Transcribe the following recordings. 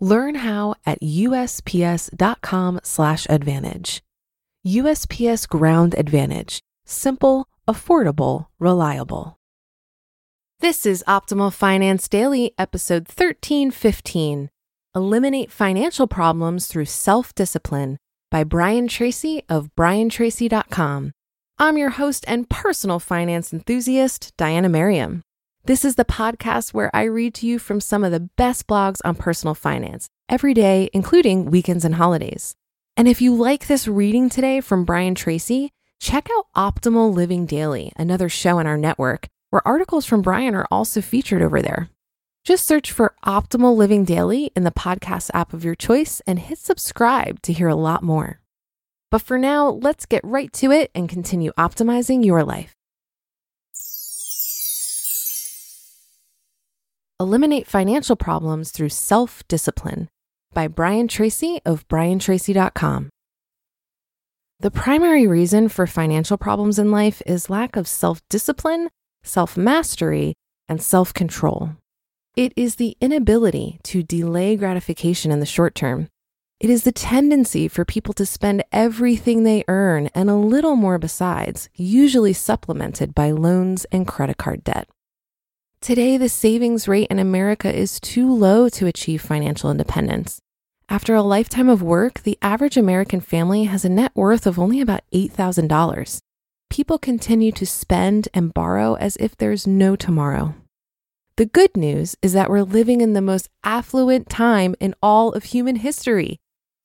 Learn how at usps.com/advantage. USPS Ground Advantage: simple, affordable, reliable. This is Optimal Finance Daily, episode 1315. Eliminate financial problems through self-discipline by Brian Tracy of briantracy.com. I'm your host and personal finance enthusiast, Diania Merriam. This is the podcast where I read to you from some of the best blogs on personal finance every day, including weekends and holidays. And if you like this reading today from Brian Tracy, check out Optimal Living Daily, another show in our network, where articles from Brian are also featured over there. Just search for Optimal Living Daily in the podcast app of your choice and hit subscribe to hear a lot more. But for now, let's get right to it and continue optimizing your life. Eliminate Financial Problems Through Self Discipline by Brian Tracy of briantracy.com. The primary reason for financial problems in life is lack of self discipline, self mastery, and self control. It is the inability to delay gratification in the short term. It is the tendency for people to spend everything they earn and a little more besides, usually supplemented by loans and credit card debt. Today, the savings rate in America is too low to achieve financial independence. After a lifetime of work, the average American family has a net worth of only about $8,000. People continue to spend and borrow as if there's no tomorrow. The good news is that we're living in the most affluent time in all of human history.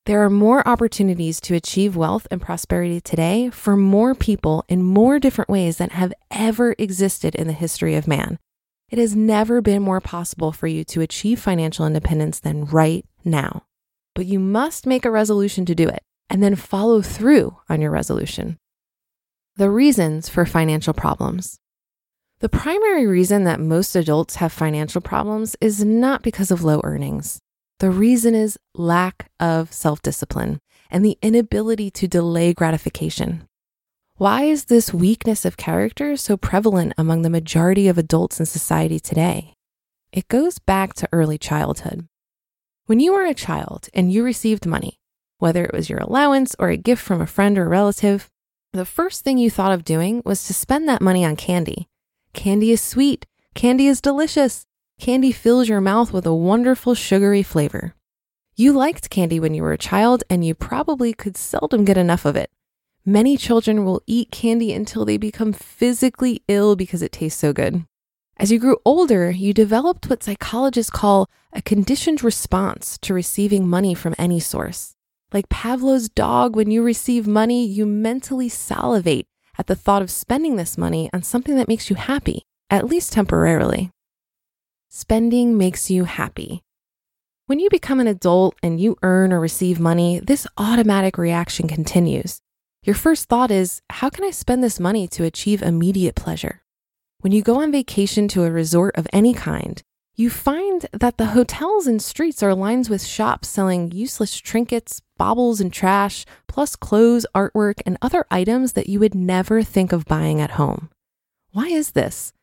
There are more opportunities to achieve wealth and prosperity today for more people in more different ways than have ever existed in the history of man. It has never been more possible for you to achieve financial independence than right now. But you must make a resolution to do it and then follow through on your resolution. The reasons for financial problems. The primary reason that most adults have financial problems is not because of low earnings. The reason is lack of self discipline and the inability to delay gratification. Why is this weakness of character so prevalent among the majority of adults in society today? It goes back to early childhood. When you were a child and you received money, whether it was your allowance or a gift from a friend or a relative, the first thing you thought of doing was to spend that money on candy. Candy is sweet. Candy is delicious. Candy fills your mouth with a wonderful sugary flavor. You liked candy when you were a child, and you probably could seldom get enough of it. Many children will eat candy until they become physically ill because it tastes so good. As you grew older, you developed what psychologists call a conditioned response to receiving money from any source. Like Pavlov's dog, when you receive money, you mentally salivate at the thought of spending this money on something that makes you happy, at least temporarily. Spending makes you happy. When you become an adult and you earn or receive money, this automatic reaction continues. Your first thought is, how can I spend this money to achieve immediate pleasure? When you go on vacation to a resort of any kind, you find that the hotels and streets are lined with shops selling useless trinkets, baubles, and trash, plus clothes, artwork, and other items that you would never think of buying at home. Why is this?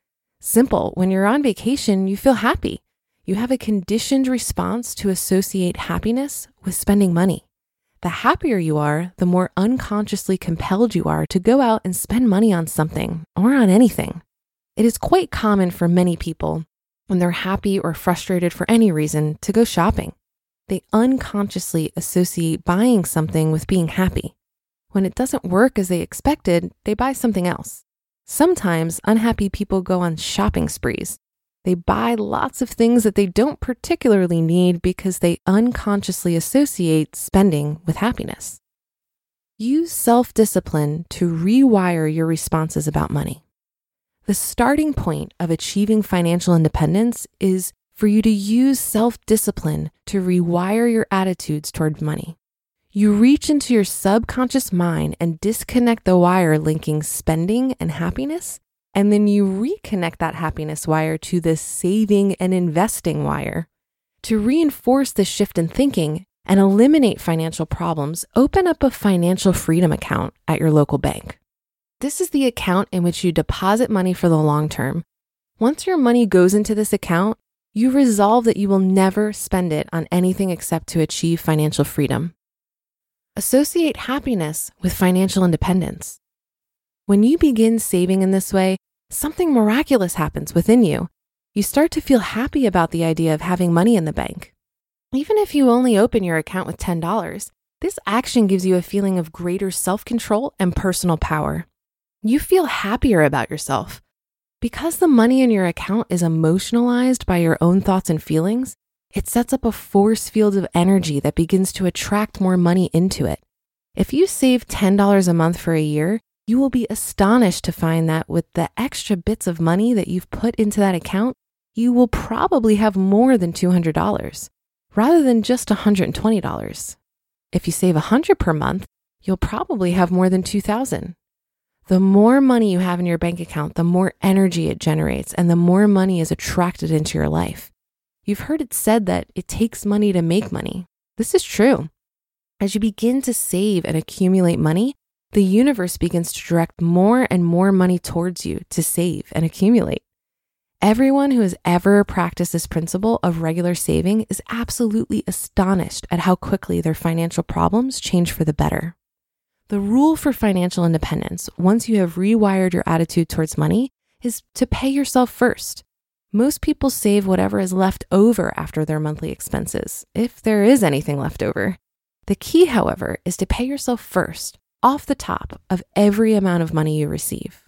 Simple. When you're on vacation, you feel happy. You have a conditioned response to associate happiness with spending money the happier you are, the more unconsciously compelled you are to go out and spend money on something or on anything. It is quite common for many people, when they're happy or frustrated for any reason, to go shopping. They unconsciously associate buying something with being happy. When it doesn't work as they expected, they buy something else. Sometimes unhappy people go on shopping sprees, they buy lots of things that they don't particularly need because they unconsciously associate spending with happiness. Use self discipline to rewire your responses about money. The starting point of achieving financial independence is for you to use self discipline to rewire your attitudes toward money. You reach into your subconscious mind and disconnect the wire linking spending and happiness, and then you reconnect that happiness wire to the saving and investing wire. To reinforce the shift in thinking and eliminate financial problems, open up a financial freedom account at your local bank. This is the account in which you deposit money for the long term. Once your money goes into this account, you resolve that you will never spend it on anything except to achieve financial freedom. Associate happiness with financial independence. When you begin saving in this way, something miraculous happens within you. You start to feel happy about the idea of having money in the bank. Even if you only open your account with $10, this action gives you a feeling of greater self control and personal power. You feel happier about yourself. Because the money in your account is emotionalized by your own thoughts and feelings, it sets up a force field of energy that begins to attract more money into it. If you save $10 a month for a year, you will be astonished to find that with the extra bits of money that you've put into that account, you will probably have more than $200 rather than just $120. If you save 100 per month, you'll probably have more than 2000. The more money you have in your bank account, the more energy it generates and the more money is attracted into your life. You've heard it said that it takes money to make money. This is true. As you begin to save and accumulate money, the universe begins to direct more and more money towards you to save and accumulate. Everyone who has ever practiced this principle of regular saving is absolutely astonished at how quickly their financial problems change for the better. The rule for financial independence, once you have rewired your attitude towards money, is to pay yourself first. Most people save whatever is left over after their monthly expenses, if there is anything left over. The key, however, is to pay yourself first, off the top of every amount of money you receive.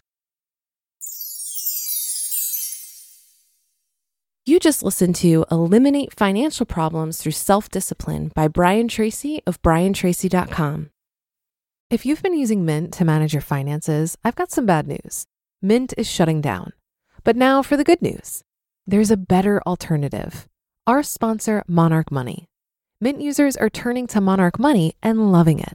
You just listened to Eliminate Financial Problems Through Self Discipline by Brian Tracy of briantracy.com. If you've been using Mint to manage your finances, I've got some bad news. Mint is shutting down. But now for the good news there's a better alternative. Our sponsor, Monarch Money. Mint users are turning to Monarch Money and loving it.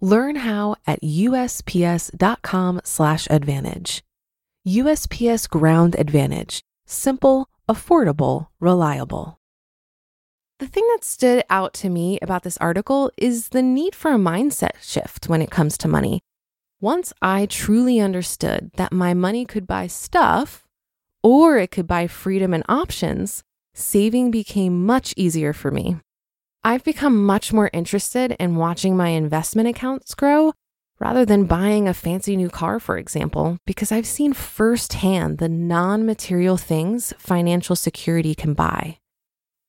Learn how at usps.com/slash advantage. USPS Ground Advantage. Simple, affordable, reliable. The thing that stood out to me about this article is the need for a mindset shift when it comes to money. Once I truly understood that my money could buy stuff or it could buy freedom and options, saving became much easier for me. I've become much more interested in watching my investment accounts grow rather than buying a fancy new car, for example, because I've seen firsthand the non material things financial security can buy.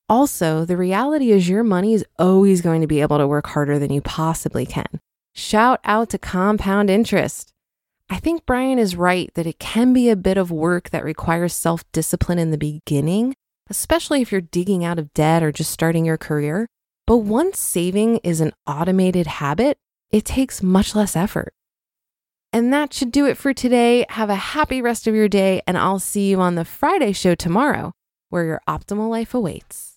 Also, the reality is your money is always going to be able to work harder than you possibly can. Shout out to compound interest. I think Brian is right that it can be a bit of work that requires self discipline in the beginning, especially if you're digging out of debt or just starting your career. But once saving is an automated habit, it takes much less effort. And that should do it for today. Have a happy rest of your day, and I'll see you on the Friday show tomorrow, where your optimal life awaits.